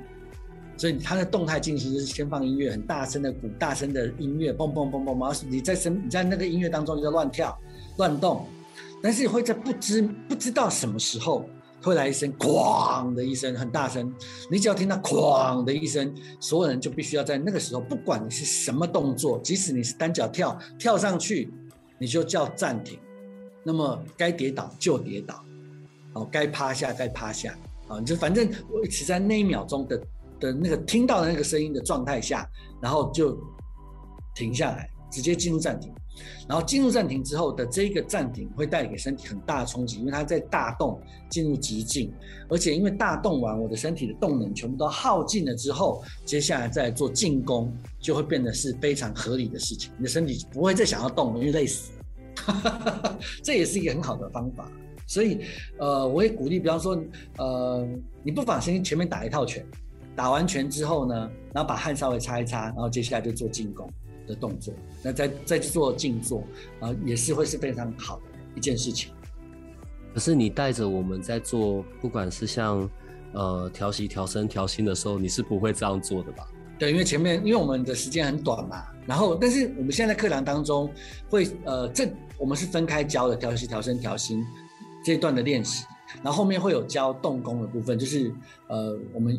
所以它的动态静心就是先放音乐，很大声的鼓，大声的音乐，嘣嘣嘣嘣嘣，你在身你在那个音乐当中就乱跳乱动。但是会在不知不知道什么时候会来一声“哐”的一声，很大声。你只要听到“哐”的一声，所有人就必须要在那个时候，不管你是什么动作，即使你是单脚跳跳上去，你就叫暂停。那么该跌倒就跌倒，哦，该趴下该趴下，啊，就反正维持在那一秒钟的的那个听到的那个声音的状态下，然后就停下来，直接进入暂停。然后进入暂停之后的这个暂停会带给身体很大的冲击，因为它在大动进入极静，而且因为大动完，我的身体的动能全部都耗尽了之后，接下来再做进攻就会变得是非常合理的事情。你的身体不会再想要动了，因为累死了。这也是一个很好的方法。所以，呃，我也鼓励，比方说，呃，你不妨先前面打一套拳，打完拳之后呢，然后把汗稍微擦一擦，然后接下来就做进攻。的动作，那再再去做静坐啊，也是会是非常好的一件事情。可是你带着我们在做，不管是像呃调息、调身、调心的时候，你是不会这样做的吧？对，因为前面因为我们的时间很短嘛，然后但是我们现在课堂当中会呃，这我们是分开教的调息、调身、调心这一段的练习，然后后面会有教动功的部分，就是呃我们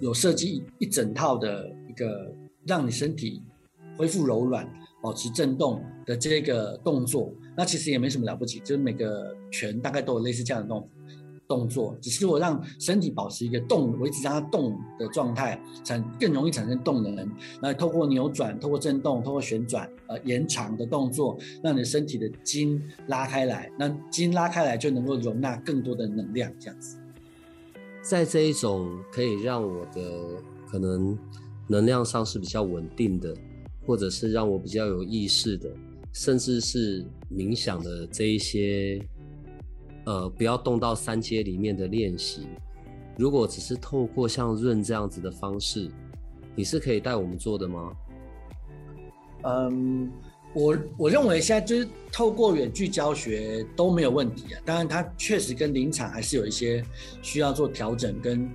有设计一整套的一个让你身体。恢复柔软、保持震动的这个动作，那其实也没什么了不起，就是每个拳大概都有类似这样的动动作，只是我让身体保持一个动，我一直让它动的状态，产更容易产生动能。那透过扭转、透过震动、透过旋转，呃，延长的动作，让你身体的筋拉开来，那筋拉开来就能够容纳更多的能量，这样子。在这一种可以让我的可能能量上是比较稳定的。或者是让我比较有意识的，甚至是冥想的这一些，呃，不要动到三阶里面的练习。如果只是透过像润这样子的方式，你是可以带我们做的吗？嗯，我我认为现在就是透过远距教学都没有问题啊。当然，它确实跟临场还是有一些需要做调整，跟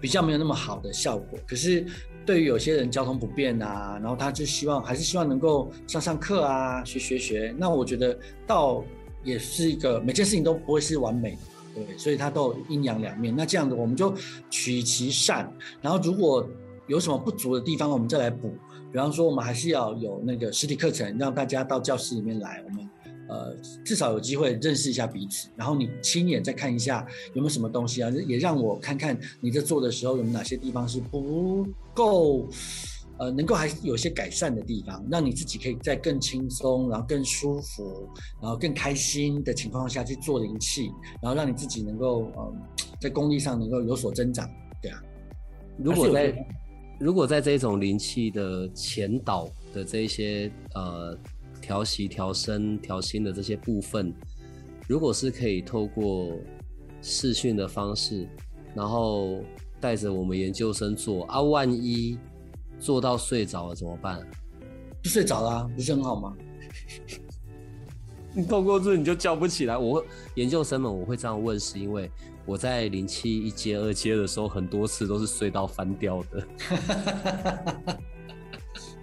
比较没有那么好的效果。可是。对于有些人交通不便啊，然后他就希望还是希望能够上上课啊，学学学。那我觉得倒也是一个每件事情都不会是完美的，对，所以它都阴阳两面。那这样子我们就取其善，然后如果有什么不足的地方，我们再来补。比方说，我们还是要有那个实体课程，让大家到教室里面来，我们呃至少有机会认识一下彼此。然后你亲眼再看一下有没有什么东西啊，也让我看看你在做的时候有哪些地方是不够。呃，能够还有些改善的地方，让你自己可以在更轻松，然后更舒服，然后更开心的情况下去做灵气，然后让你自己能够呃在功力上能够有所增长，对啊。如果在如果在这种灵气的前导的这些呃调息、调身、调心的这些部分，如果是可以透过视讯的方式，然后带着我们研究生做啊，万一。做到睡着了怎么办？就睡着了，不是很好吗？你透过这你就叫不起来。我研究生们我会这样问，是因为我在零七一阶、二阶的时候，很多次都是睡到翻掉的。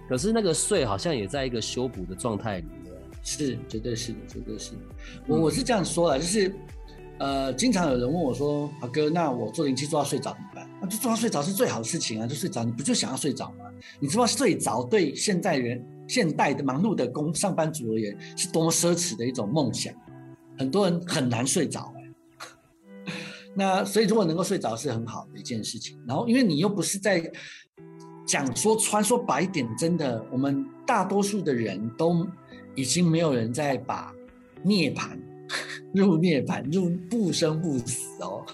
可是那个睡好像也在一个修补的状态里面。是，绝对是的，绝对是。我我是这样说的，就是。呃，经常有人问我说：“阿哥，那我做零七做到睡着怎么办？”那就做到睡着是最好的事情啊！就睡着，你不就想要睡着吗？你知道睡着对现代人、现代的忙碌的工上班族而言是多么奢侈的一种梦想，很多人很难睡着。那所以如果能够睡着是很好的一件事情。然后，因为你又不是在讲说穿说白一点，真的，我们大多数的人都已经没有人在把涅槃。入涅槃，入不生不死哦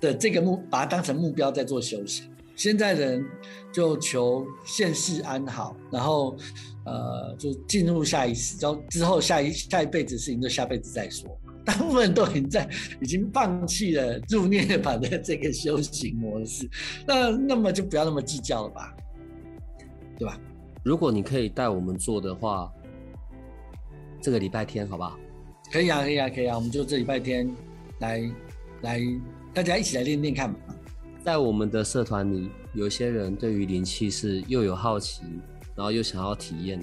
的这个目，把它当成目标在做修行。现在人就求现世安好，然后呃就进入下一世，之后之后下一下一辈子事情就下辈子再说。大部分都已经在已经放弃了入涅槃的这个修行模式，那那么就不要那么计较了吧，对吧？如果你可以带我们做的话，这个礼拜天好不好？可以啊，可以啊，可以啊，我们就这礼拜天来来，大家一起来练练看嘛。在我们的社团里，有些人对于灵气是又有好奇，然后又想要体验。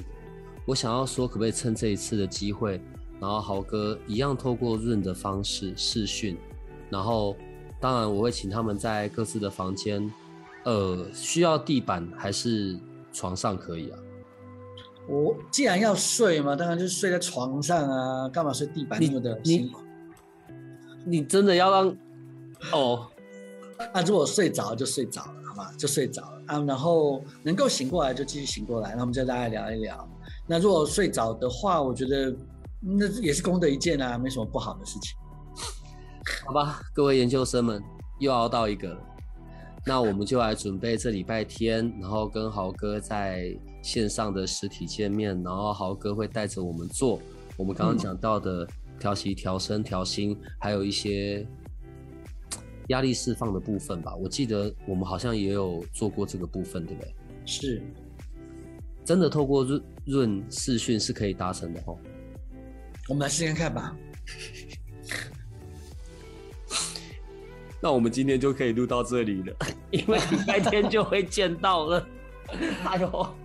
我想要说，可不可以趁这一次的机会，然后豪哥一样透过润的方式试训，然后当然我会请他们在各自的房间，呃，需要地板还是床上可以啊？我既然要睡嘛，当然就是睡在床上啊，干嘛睡地板那么的辛苦？你真的要让哦？那如果睡着就睡着了，好吧，就睡着了啊。然后能够醒过来就继续醒过来，那我们就大家聊一聊。那如果睡着的话，我觉得那也是功德一件啊，没什么不好的事情。好吧，各位研究生们又熬到一个了，那我们就来准备这礼拜天，然后跟豪哥在。线上的实体见面，然后豪哥会带着我们做我们刚刚讲到的调息、调身、调心，还有一些压力释放的部分吧。我记得我们好像也有做过这个部分，对不对？是，真的透过润润视讯是可以达成的哦。我们来试看看吧。那我们今天就可以录到这里了，因为礼拜天就会见到了。哎呦！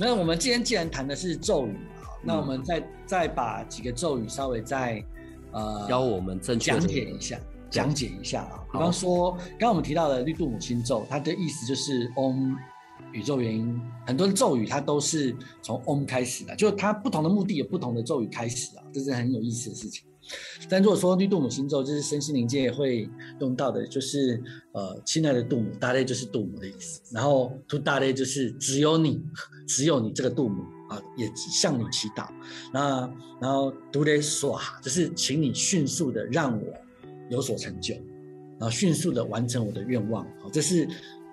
那我们今天既然谈的是咒语那我们再再把几个咒语稍微再呃教我们正确讲解一下，讲解一下啊。比方说，刚刚我们提到的绿度母亲咒，它的意思就是 Om 宇宙原因，很多的咒语它都是从 Om 开始的，就是它不同的目的有不同的咒语开始啊，这是很有意思的事情。但如果说绿度母星咒，就是身心灵界会用到的，就是呃，亲爱的杜母，大类就是杜母的意思。然后 to 大类就是只有你，只有你这个杜母啊，也向你祈祷。那然后 do they 说就是请你迅速的让我有所成就，然后迅速的完成我的愿望。好，这是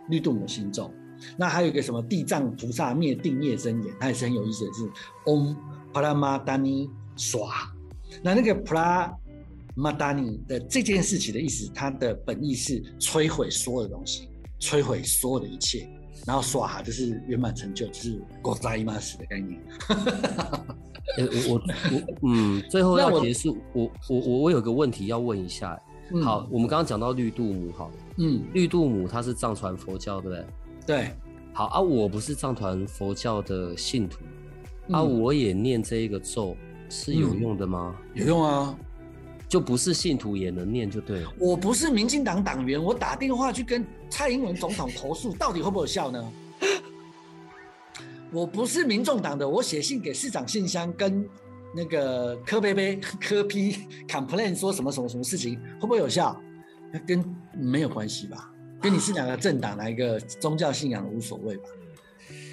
绿度母星咒。那还有一个什么地藏菩萨灭定业真言，它也是很有意思的，是 Om Paramadani Swaha。那那个普拉马达尼的这件事情的意思，它的本意是摧毁所有的东西，摧毁所有的一切，然后耍哈，就是圆满成就，就是国扎伊玛斯的概念。我我我嗯，最后要结束，我我我我有个问题要问一下。好，我们刚刚讲到绿度母，好，嗯，绿度母它是藏传佛教，对不对？对。好啊，我不是藏传佛教的信徒，啊，我也念这一个咒。是有用的吗？有用啊，就不是信徒也能念就对了。我不是民进党党员，我打电话去跟蔡英文总统投诉，到底会不会有效呢？我不是民众党的，我写信给市长信箱跟那个柯贝贝 柯批 complain 说什么什么什么事情，会不会有效？跟没有关系吧，跟你是哪个政党、哪一个宗教信仰无所谓吧。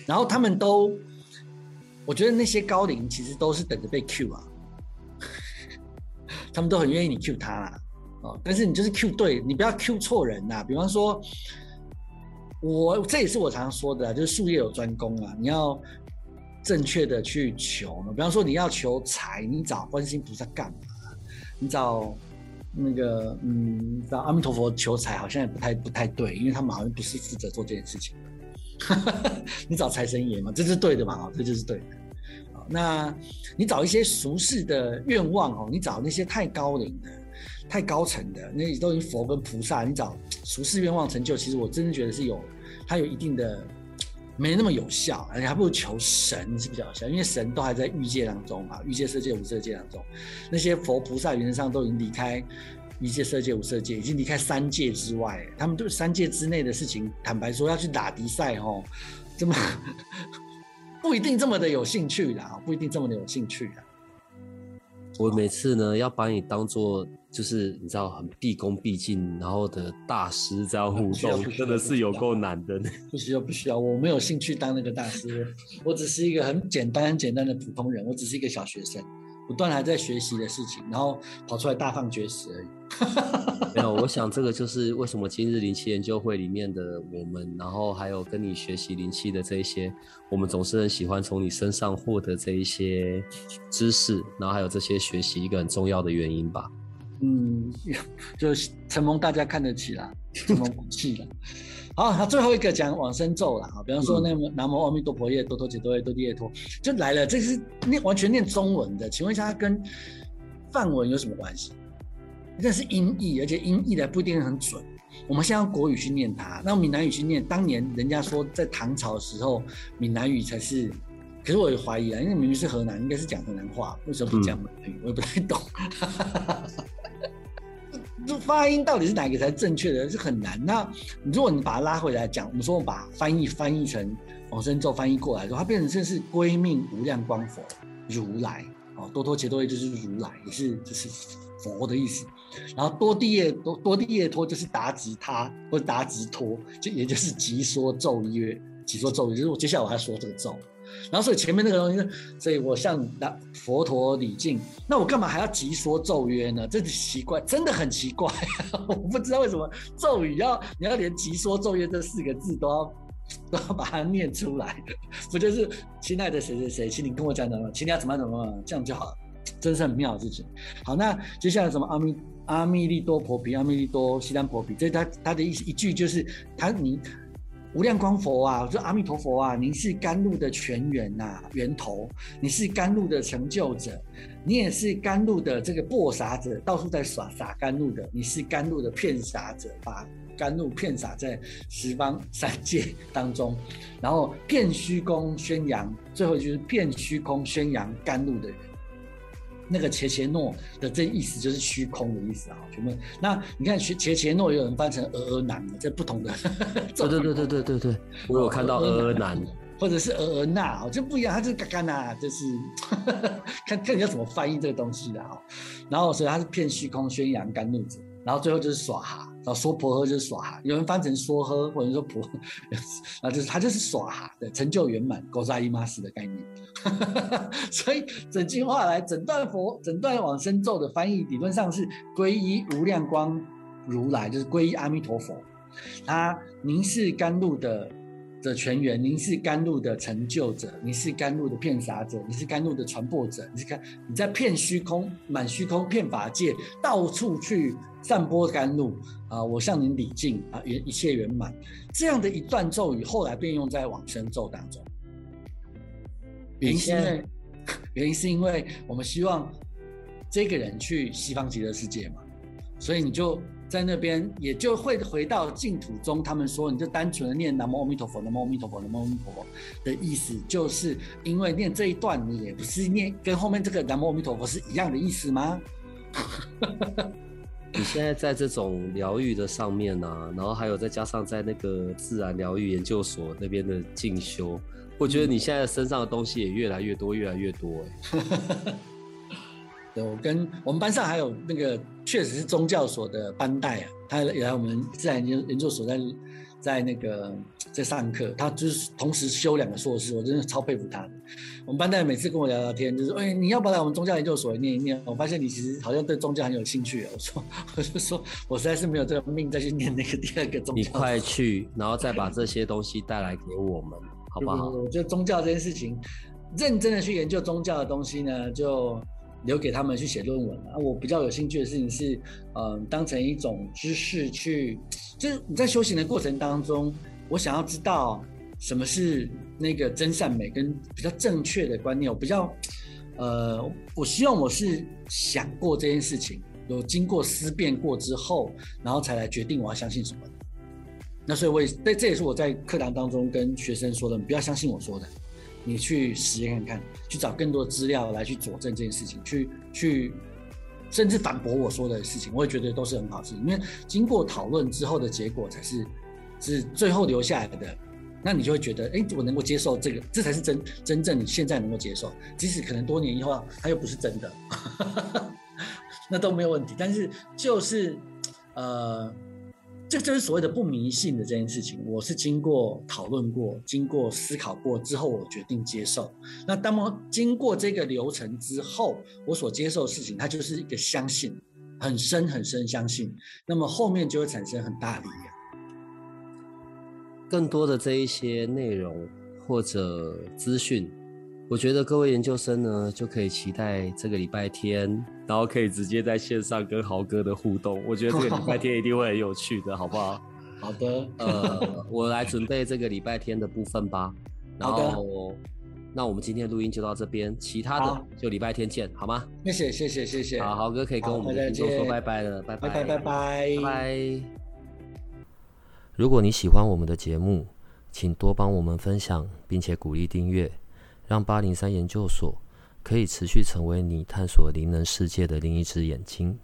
然后他们都，我觉得那些高龄其实都是等着被 Q 啊，他们都很愿意你 Q 他啦，哦，但是你就是 Q 对，你不要 Q 错人呐。比方说，我这也是我常常说的，就是术业有专攻啊，你要正确的去求嘛。比方说你要求财，你找观世音菩萨干嘛？你找那个嗯，找阿弥陀佛求财好像也不太不太对，因为他们好像不是负责做这件事情。你找财神爷嘛，这是对的嘛？哦，这就是对的。那你找一些俗世的愿望哦，你找那些太高龄的、太高层的，那都已经佛跟菩萨，你找俗世愿望成就，其实我真的觉得是有，它有一定的没那么有效，而且还不如求神是比较有效，因为神都还在欲界当中嘛，欲界、色界、无色界当中，那些佛菩萨原则上都已经离开。一界色界无色界已经离开三界之外，他们对三界之内的事情，坦白说要去打迪赛哦，这么不一定这么的有兴趣的啊，不一定这么的有兴趣的。我每次呢要把你当做就是你知道很毕恭毕敬，然后的大师这样互动，真的是有够难的。不需要不需要，我没有兴趣当那个大师，我只是一个很简单很简单的普通人，我只是一个小学生。不断还在学习的事情，然后跑出来大放厥词而已。没有，我想这个就是为什么今日灵气研究会里面的我们，然后还有跟你学习灵气的这一些，我们总是很喜欢从你身上获得这一些知识，然后还有这些学习一个很重要的原因吧。嗯，就是承蒙大家看得起啦，承蒙不气了。好，他最后一个讲往生咒了啊，比方说那个南无阿弥陀佛耶多多解多耶多地耶多，就来了。这是念完全念中文的，请问一下，它跟梵文有什么关系？那是音译，而且音译的不一定很准。我们现在用国语去念它，那闽南语去念。当年人家说在唐朝的时候，闽南语才是，可是我也怀疑啊，因为明明是河南，应该是讲河南话，为什么不讲闽南语？我也不太懂。这发音到底是哪个才正确的？是很难。那如果你把它拉回来讲，我们说我把翻译翻译成往生咒翻译过来，说它变成这是归命无量光佛如来哦，多托切多耶就是如来，也是就是佛的意思。然后多地耶多多地耶托就是达直他或者达直托，就也就是即说咒曰，即说咒，就是我接下来我要说这个咒。然后所以前面那个东西，所以我向那佛陀礼敬，那我干嘛还要急说咒曰呢？这奇怪，真的很奇怪，我不知道为什么咒语要你要连急说咒曰这四个字都要都要把它念出来，不就是亲爱的谁谁谁，请你跟我讲讲，请你要怎么怎么这样就好了，真是很妙的事情。好，那接下来什么阿弥阿弥利多婆毗阿弥利多西单婆毗，这他他的意思一句就是他你。无量光佛啊，我说阿弥陀佛啊，您是甘露的泉源呐，源头，你是甘露的成就者，你也是甘露的这个播撒者，到处在撒撒甘露的，你是甘露的骗撒者，把甘露骗撒在十方三界当中，然后骗虚空宣扬，最后就是骗虚空宣扬甘露的人。那个切切诺的这意思就是虚空的意思啊，全部。那你看切切切诺有人翻成鹅鹅男的，这不同的。对对对对对对对，我有看到鹅鹅男，或者是鹅鹅娜哦，就不一样，它是嘎嘎呐，就是 看看你要怎么翻译这个东西的啊。然后所以它是骗虚空宣扬甘露者，然后最后就是耍哈，然后说婆喝就是耍哈，有人翻成说喝，或者说婆，那就是他就是耍哈的成就圆满，勾扎伊玛斯的概念。所以整句话来，整段佛、整段往生咒的翻译，理论上是皈依无量光如来，就是皈依阿弥陀佛。他，凝视甘露的的全员，您是甘露的成就者，你是甘露的骗洒者，你是甘露的传播者。你是看你在骗虚空，满虚空骗法界，到处去散播甘露啊！我向您礼敬啊，圆一切圆满。这样的一段咒语，后来便用在往生咒当中。原因是因为，原因是因为我们希望这个人去西方极乐世界嘛，所以你就在那边，也就会回到净土中。他们说，你就单纯的念南无阿弥陀佛，南无阿弥陀佛，南无阿弥陀佛的意思，就是因为念这一段，你也不是念跟后面这个南无阿弥陀佛是一样的意思吗？你现在在这种疗愈的上面呢，然后还有再加上在那个自然疗愈研究所那边的进修，我觉得你现在身上的东西也越来越多，越来越多 我跟我们班上还有那个确实是宗教所的班代啊，他也来我们自然研研究所在在那个在上课，他就是同时修两个硕士，我真的超佩服他的。我们班代每次跟我聊聊天，就是哎，你要不要来我们宗教研究所念一念？我发现你其实好像对宗教很有兴趣。我说，我就说我实在是没有这个命再去念那个第二个宗教。你快去，然后再把这些东西带来给我们，好不好？我觉得宗教这件事情，认真的去研究宗教的东西呢，就。留给他们去写论文啊！我比较有兴趣的事情是，嗯，当成一种知识去，就是你在修行的过程当中，我想要知道什么是那个真善美跟比较正确的观念。我比较，呃，我希望我是想过这件事情，有经过思辨过之后，然后才来决定我要相信什么。那所以我也，这这也是我在课堂当中跟学生说的，你不要相信我说的。你去实验看看，去找更多资料来去佐证这件事情，去去甚至反驳我说的事情，我也觉得都是很好事。因为经过讨论之后的结果才是是最后留下来的，那你就会觉得，哎，我能够接受这个，这才是真真正你现在能够接受。即使可能多年以后它又不是真的，那都没有问题。但是就是呃。这就是所谓的不迷信的这件事情，我是经过讨论过、经过思考过之后，我决定接受。那当么经过这个流程之后，我所接受的事情，它就是一个相信，很深很深相信，那么后面就会产生很大的力量。更多的这一些内容或者资讯。我觉得各位研究生呢，就可以期待这个礼拜天，然后可以直接在线上跟豪哥的互动。我觉得这个礼拜天一定会很有趣的，好不好？好的。呃，我来准备这个礼拜天的部分吧。然后，那我们今天录音就到这边，其他的就礼拜天见，好吗？谢谢，谢谢，谢谢。好，豪哥可以跟我们听众说拜拜了，拜拜，拜拜，拜拜，拜。如果你喜欢我们的节目，请多帮我们分享，并且鼓励订阅。让八零三研究所可以持续成为你探索灵能世界的另一只眼睛。